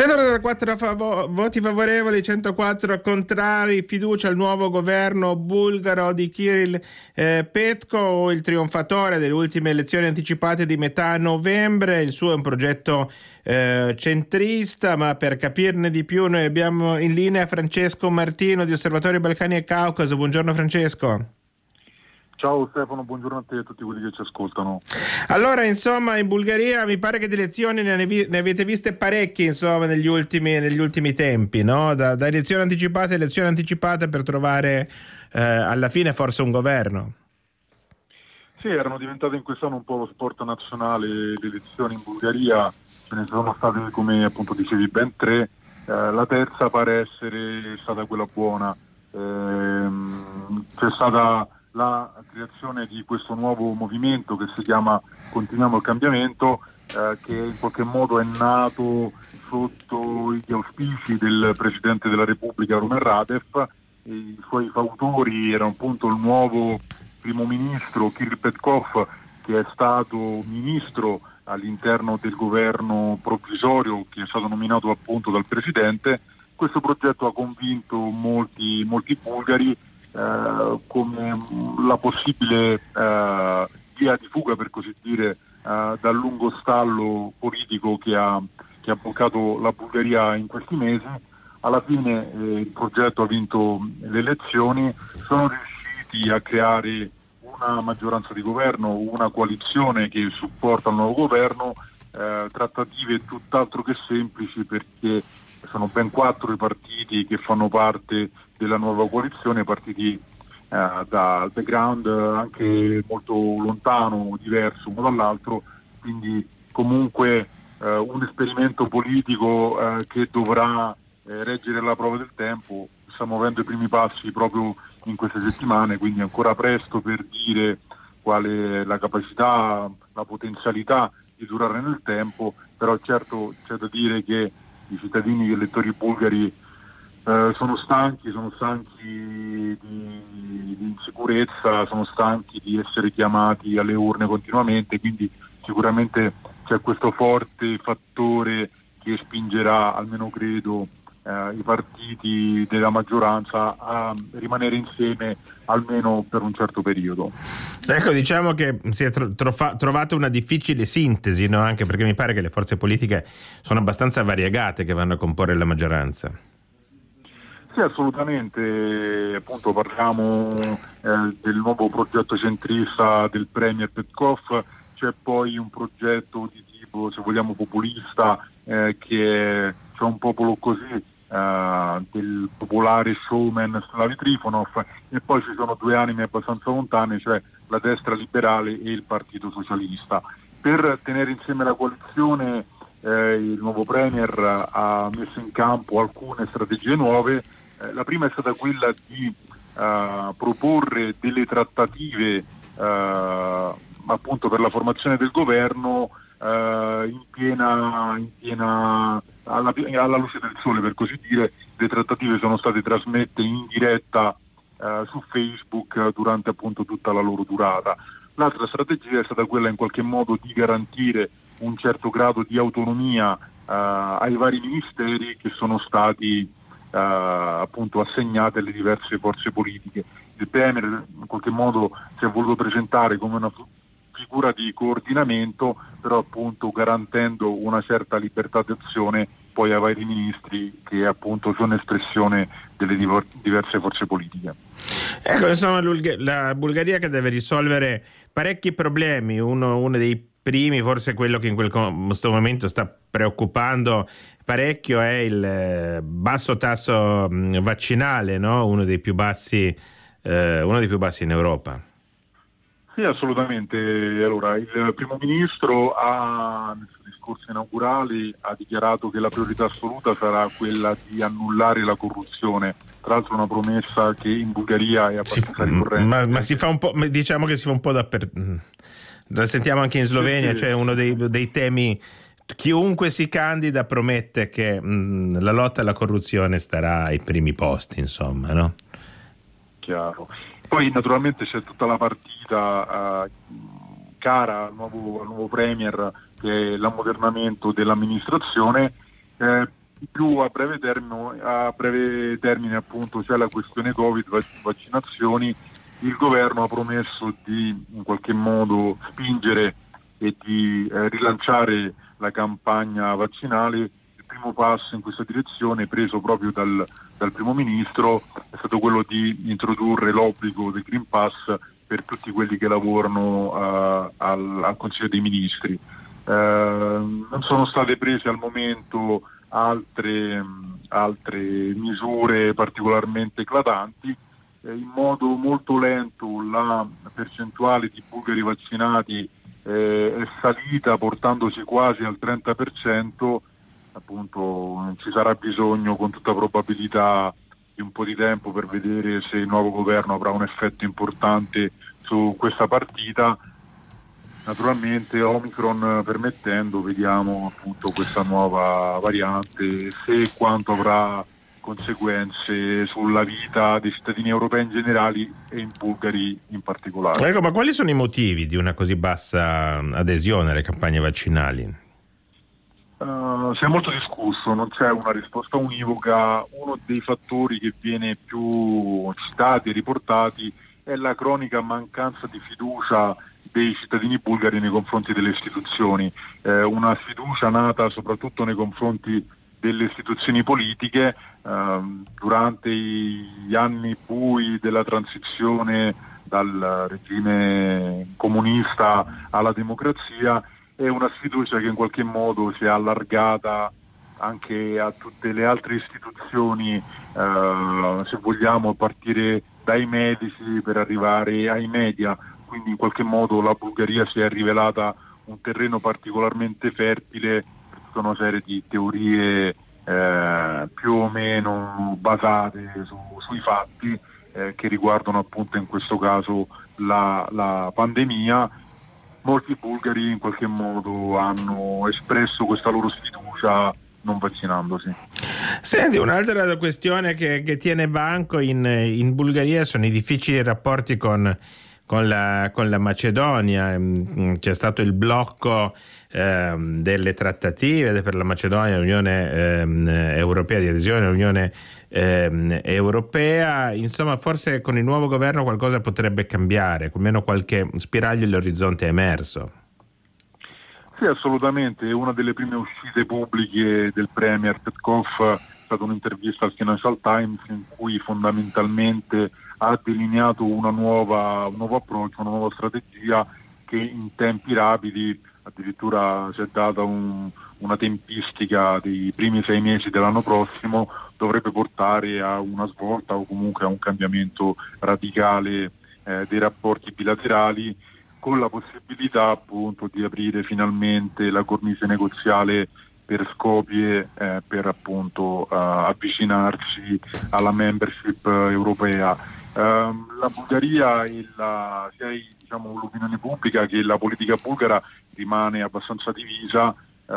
134 fav- voti favorevoli, 104 contrari, fiducia al nuovo governo bulgaro di Kirill eh, Petko, il trionfatore delle ultime elezioni anticipate di metà novembre. Il suo è un progetto eh, centrista, ma per capirne di più noi abbiamo in linea Francesco Martino di Osservatorio Balcani e Caucaso. Buongiorno Francesco. Ciao Stefano, buongiorno a te e a tutti quelli che ci ascoltano. Allora, insomma, in Bulgaria mi pare che di elezioni ne, ne avete viste parecchie, insomma, negli ultimi, negli ultimi tempi, no? Da, da, elezioni anticipate a elezioni anticipate per trovare eh, alla fine forse un governo. Sì, erano diventate in quest'anno un po' lo sport nazionale le elezioni in Bulgaria, ce ne sono state, come appunto dicevi, ben tre. Eh, la terza pare essere stata quella buona. Eh, c'è stata la creazione di questo nuovo movimento che si chiama Continuiamo il cambiamento, eh, che in qualche modo è nato sotto gli auspici del Presidente della Repubblica Rumen Radev. I suoi fautori erano appunto il nuovo primo ministro Kirill Petkov, che è stato ministro all'interno del governo provvisorio che è stato nominato appunto dal Presidente. Questo progetto ha convinto molti, molti bulgari eh, come la possibile eh, via di fuga, per così dire, eh, dal lungo stallo politico che ha, che ha bloccato la Bulgaria in questi mesi. Alla fine eh, il progetto ha vinto le elezioni, sono riusciti a creare una maggioranza di governo, una coalizione che supporta il nuovo governo, eh, trattative tutt'altro che semplici perché sono ben quattro i partiti che fanno parte della nuova coalizione, partiti eh, dal background anche molto lontano, diverso uno dall'altro, quindi comunque eh, un esperimento politico eh, che dovrà eh, reggere la prova del tempo. Stiamo avendo i primi passi proprio in queste settimane, quindi ancora presto per dire quale è la capacità, la potenzialità di durare nel tempo, però certo c'è da dire che i cittadini, gli elettori bulgari eh, sono stanchi, sono stanchi di, di, insicurezza, sono stanchi di essere chiamati alle urne continuamente, quindi sicuramente c'è questo forte fattore che spingerà, almeno credo, eh, i partiti della maggioranza a rimanere insieme almeno per un certo periodo. Ecco, diciamo che si è tro- trovata una difficile sintesi, no? anche perché mi pare che le forze politiche sono abbastanza variegate che vanno a comporre la maggioranza. Sì, assolutamente, appunto parliamo eh, del nuovo progetto centrista del Premier Petkov, c'è poi un progetto di tipo, se vogliamo, populista eh, che c'è un popolo così Uh, del popolare showman Slavi Trifonov e poi ci sono due anime abbastanza lontane, cioè la destra liberale e il Partito Socialista. Per tenere insieme la coalizione eh, il nuovo Premier ha messo in campo alcune strategie nuove, eh, la prima è stata quella di uh, proporre delle trattative uh, appunto per la formazione del governo in piena, in piena alla, alla, luce del sole, per così dire, le trattative sono state trasmesse in diretta eh, su Facebook durante appunto tutta la loro durata. L'altra strategia è stata quella in qualche modo di garantire un certo grado di autonomia eh, ai vari ministeri che sono stati eh, appunto assegnate alle diverse forze politiche. Il Premier in qualche modo si è voluto presentare come una figura di coordinamento, però appunto garantendo una certa libertà d'azione poi ai vari ministri che appunto sono espressione delle diverse forze politiche. Ecco, insomma, la Bulgaria che deve risolvere parecchi problemi, uno, uno dei primi, forse quello che in questo momento sta preoccupando parecchio è il eh, basso tasso vaccinale, no? uno, dei bassi, eh, uno dei più bassi in Europa. Sì, assolutamente. Allora, il primo ministro ha, nel suo discorso inaugurale ha dichiarato che la priorità assoluta sarà quella di annullare la corruzione. Tra l'altro una promessa che in Bulgaria è abbastanza si, ricorrente. Ma, ma, si fa un po', diciamo che si fa un po' dappertutto. La sentiamo anche in Slovenia, sì, sì. cioè uno dei, dei, temi. Chiunque si candida promette che mh, la lotta alla corruzione starà ai primi posti, insomma, no? Chiaro. Poi naturalmente c'è tutta la partita eh, cara al nuovo, al nuovo, Premier che è l'ammodernamento dell'amministrazione. Eh, più a breve termine, a breve termine appunto c'è la questione Covid, vaccinazioni, il governo ha promesso di in qualche modo spingere e di eh, rilanciare la campagna vaccinale. Il primo passo in questa direzione preso proprio dal, dal primo ministro è stato quello di introdurre l'obbligo del Green Pass per tutti quelli che lavorano uh, al, al, Consiglio dei Ministri. Uh, non sono state prese al momento altre, altre misure particolarmente eclatanti. Eh, in modo molto lento la percentuale di bulgari vaccinati eh, è salita portandosi quasi al 30%, appunto ci sarà bisogno con tutta probabilità di un po' di tempo per vedere se il nuovo governo avrà un effetto importante su questa partita. Naturalmente Omicron permettendo vediamo appunto questa nuova variante se e quanto avrà conseguenze sulla vita dei cittadini europei in generale e in bulgari in particolare. Ecco, ma quali sono i motivi di una così bassa adesione alle campagne vaccinali? Uh, si è molto discusso, non c'è una risposta univoca. Uno dei fattori che viene più citati e riportati è la cronica mancanza di fiducia dei cittadini bulgari nei confronti delle istituzioni, eh, una fiducia nata soprattutto nei confronti delle istituzioni politiche eh, durante gli anni bui della transizione dal regime comunista alla democrazia è una sfiducia che in qualche modo si è allargata anche a tutte le altre istituzioni, eh, se vogliamo, partire dai medici per arrivare ai media, quindi in qualche modo la Bulgaria si è rivelata un terreno particolarmente fertile tutta una serie di teorie eh, più o meno basate su, sui fatti eh, che riguardano appunto in questo caso la, la pandemia. Molti bulgari in qualche modo hanno espresso questa loro sfiducia non vaccinandosi. Senti, un'altra questione che, che tiene banco in, in Bulgaria sono i difficili rapporti con con la, con la Macedonia, mm, c'è stato il blocco eh, delle trattative per la Macedonia l'Unione eh, Europea, di adesione all'Unione eh, Europea, insomma forse con il nuovo governo qualcosa potrebbe cambiare, almeno qualche spiraglio all'orizzonte è emerso. Sì, assolutamente, una delle prime uscite pubbliche del Premier Petkov è stata un'intervista al Financial Times in cui fondamentalmente ha delineato nuova, un nuovo approccio, una nuova strategia che in tempi rapidi, addirittura si è data un, una tempistica dei primi sei mesi dell'anno prossimo, dovrebbe portare a una svolta o comunque a un cambiamento radicale eh, dei rapporti bilaterali con la possibilità appunto di aprire finalmente la cornice negoziale per Skopje eh, per appunto uh, avvicinarsi alla membership europea. Um, la Bulgaria, e la, sia diciamo, l'opinione pubblica che la politica bulgara rimane abbastanza divisa uh,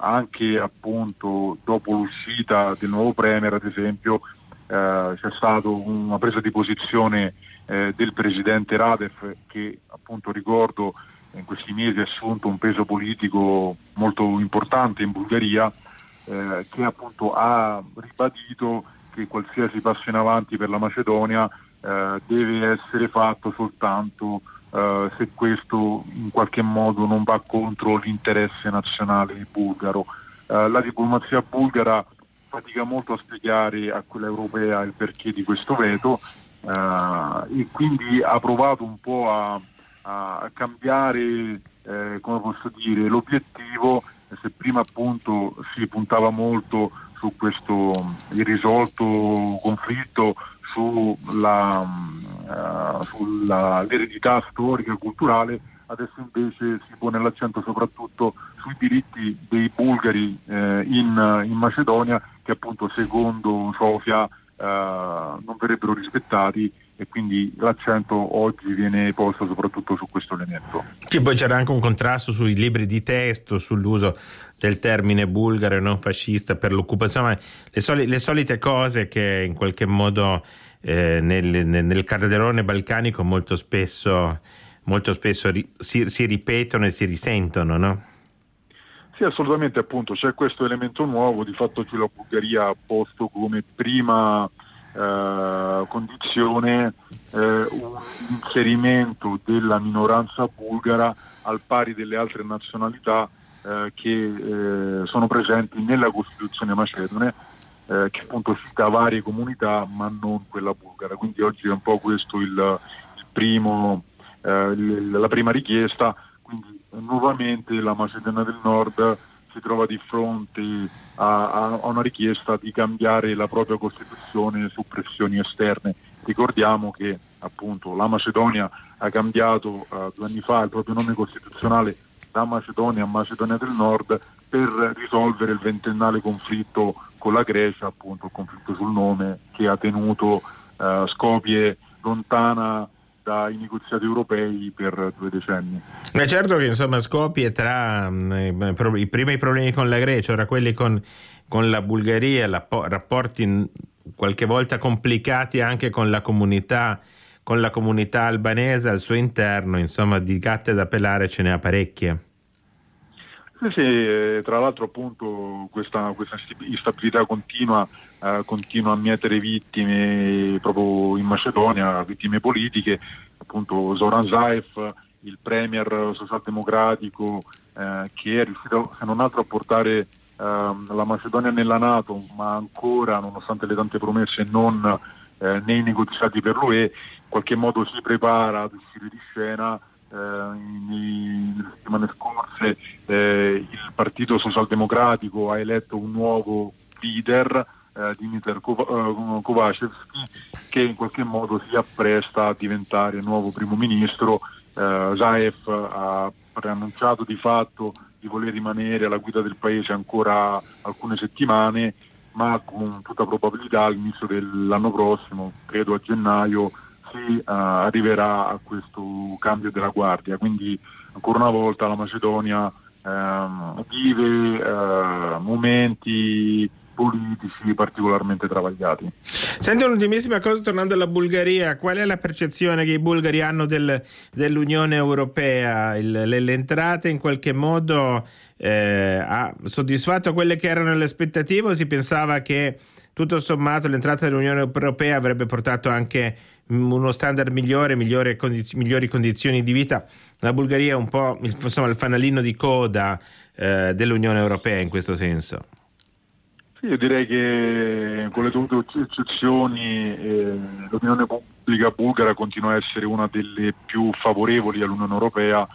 anche appunto dopo l'uscita del nuovo Premier ad esempio uh, c'è stata una presa di posizione uh, del presidente Radev che appunto ricordo in questi mesi ha assunto un peso politico molto importante in Bulgaria che appunto ha ribadito che qualsiasi passo in avanti per la Macedonia eh, deve essere fatto soltanto eh, se questo in qualche modo non va contro l'interesse nazionale bulgaro. Eh, la diplomazia bulgara fatica molto a spiegare a quella europea il perché di questo veto eh, e quindi ha provato un po' a, a cambiare eh, l'obiettivo se prima appunto si puntava molto su questo irrisolto conflitto sulla, uh, sull'eredità storica e culturale, adesso invece si pone l'accento soprattutto sui diritti dei bulgari eh, in, in, Macedonia che appunto secondo Sofia eh, non verrebbero rispettati e quindi l'accento oggi viene posto soprattutto su questo elemento. Sì, poi c'era anche un contrasto sui libri di testo, sull'uso del termine bulgaro e non fascista per l'occupazione, le, soli, le solite cose che in qualche modo eh, nel, nel calderone balcanico molto spesso, molto spesso ri, si, si, ripetono e si risentono, no? Sì, assolutamente, appunto, c'è questo elemento nuovo, di fatto che la Bulgaria ha posto come prima eh, condizione eh, un inserimento della minoranza bulgara al pari delle altre nazionalità eh, che eh, sono presenti nella Costituzione macedone, eh, che appunto cita varie comunità ma non quella bulgara. Quindi oggi è un po' questo il, il primo, la prima richiesta. Quindi nuovamente la Macedonia del Nord si trova di fronte a, a, una richiesta di cambiare la propria Costituzione su pressioni esterne. Ricordiamo che appunto la Macedonia ha cambiato uh, due anni fa il proprio nome costituzionale da Macedonia a Macedonia del Nord per risolvere il ventennale conflitto con la Grecia, appunto il conflitto sul nome che ha tenuto uh, Skopje lontana dai negoziati europei per due decenni. È certo che insomma Skopje tra mm, i primi problemi con la Grecia, ora quelli con, con la Bulgaria, rapporti qualche volta complicati anche con la comunità con la comunità albanese al suo interno, insomma di gatte da pelare ce ne ha parecchie. Sì, sì, tra l'altro appunto questa, questa instabilità continua eh, continua a mietere vittime proprio in Macedonia, vittime politiche, appunto Zoran Zaev, il premier socialdemocratico eh, che è riuscito se non altro a portare eh, la Macedonia nella Nato, ma ancora nonostante le tante promesse non eh, nei negoziati per l'UE, in qualche modo si prepara ad uscire di scena eh, settimane scorse eh, il Partito Socialdemocratico ha eletto un nuovo leader eh, Dimitar eh, Kovacevski che in qualche modo si appresta a diventare nuovo primo ministro. Eh, Zaev ha preannunciato di fatto di voler rimanere alla guida del paese ancora alcune settimane, ma con tutta probabilità all'inizio dell'anno prossimo, credo a gennaio, si uh, arriverà a questo cambio della guardia. Quindi ancora una volta la Macedonia uh, vive uh, momenti politici particolarmente travagliati. Senti un'ultimissima cosa tornando alla Bulgaria, qual è la percezione che i bulgari hanno del, dell'Unione Europea? Il, le, le, entrate in qualche modo eh, ha soddisfatto quelle che erano le aspettative o si pensava che tutto sommato l'entrata dell'Unione Europea avrebbe portato anche uno standard migliore, condiz- migliori condizioni di vita? La Bulgaria è un po' il, insomma, il fanalino di coda eh, dell'Unione Europea in questo senso. Sì, io direi che con le dovute eccezioni eh, l'opinione pubblica bulgara continua a essere una delle più favorevoli all'Unione Europea,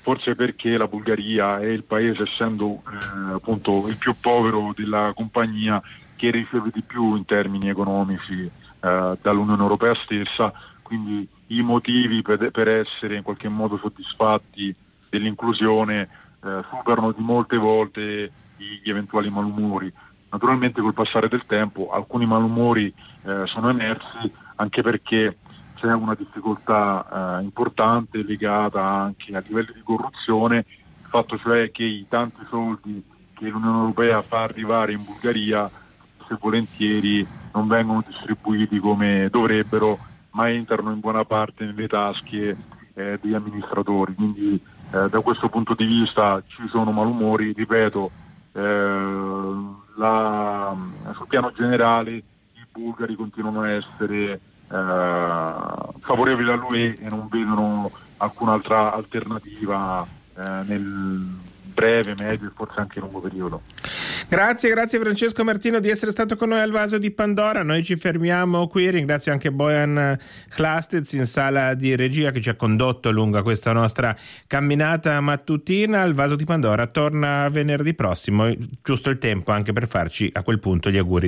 forse perché la Bulgaria è il paese, essendo eh, appunto il più povero della compagnia, che riceve di più in termini economici eh, dall'Unione Europea stessa, quindi i motivi per, per, essere in qualche modo soddisfatti dell'inclusione eh, superano di molte volte gli eventuali malumori. Naturalmente col passare del tempo alcuni malumori eh, sono emersi anche perché c'è una difficoltà eh, importante legata anche a livelli di corruzione, il fatto cioè che i tanti soldi che l'Unione Europea fa arrivare in Bulgaria se volentieri non vengono distribuiti come dovrebbero, ma entrano in buona parte nelle tasche eh, degli amministratori. Quindi eh, da questo punto di vista ci sono malumori, ripeto, eh, la, sul piano generale i bulgari continuano a essere eh, favorevoli all'UE e non vedono alcun'altra alternativa eh, nel breve, medio e forse anche lungo periodo. Grazie, grazie Francesco Martino di essere stato con noi al Vaso di Pandora. Noi ci fermiamo qui. Ringrazio anche Bojan Klastez in sala di regia che ci ha condotto lungo questa nostra camminata mattutina. Il Vaso di Pandora torna venerdì prossimo, giusto il tempo anche per farci a quel punto gli auguri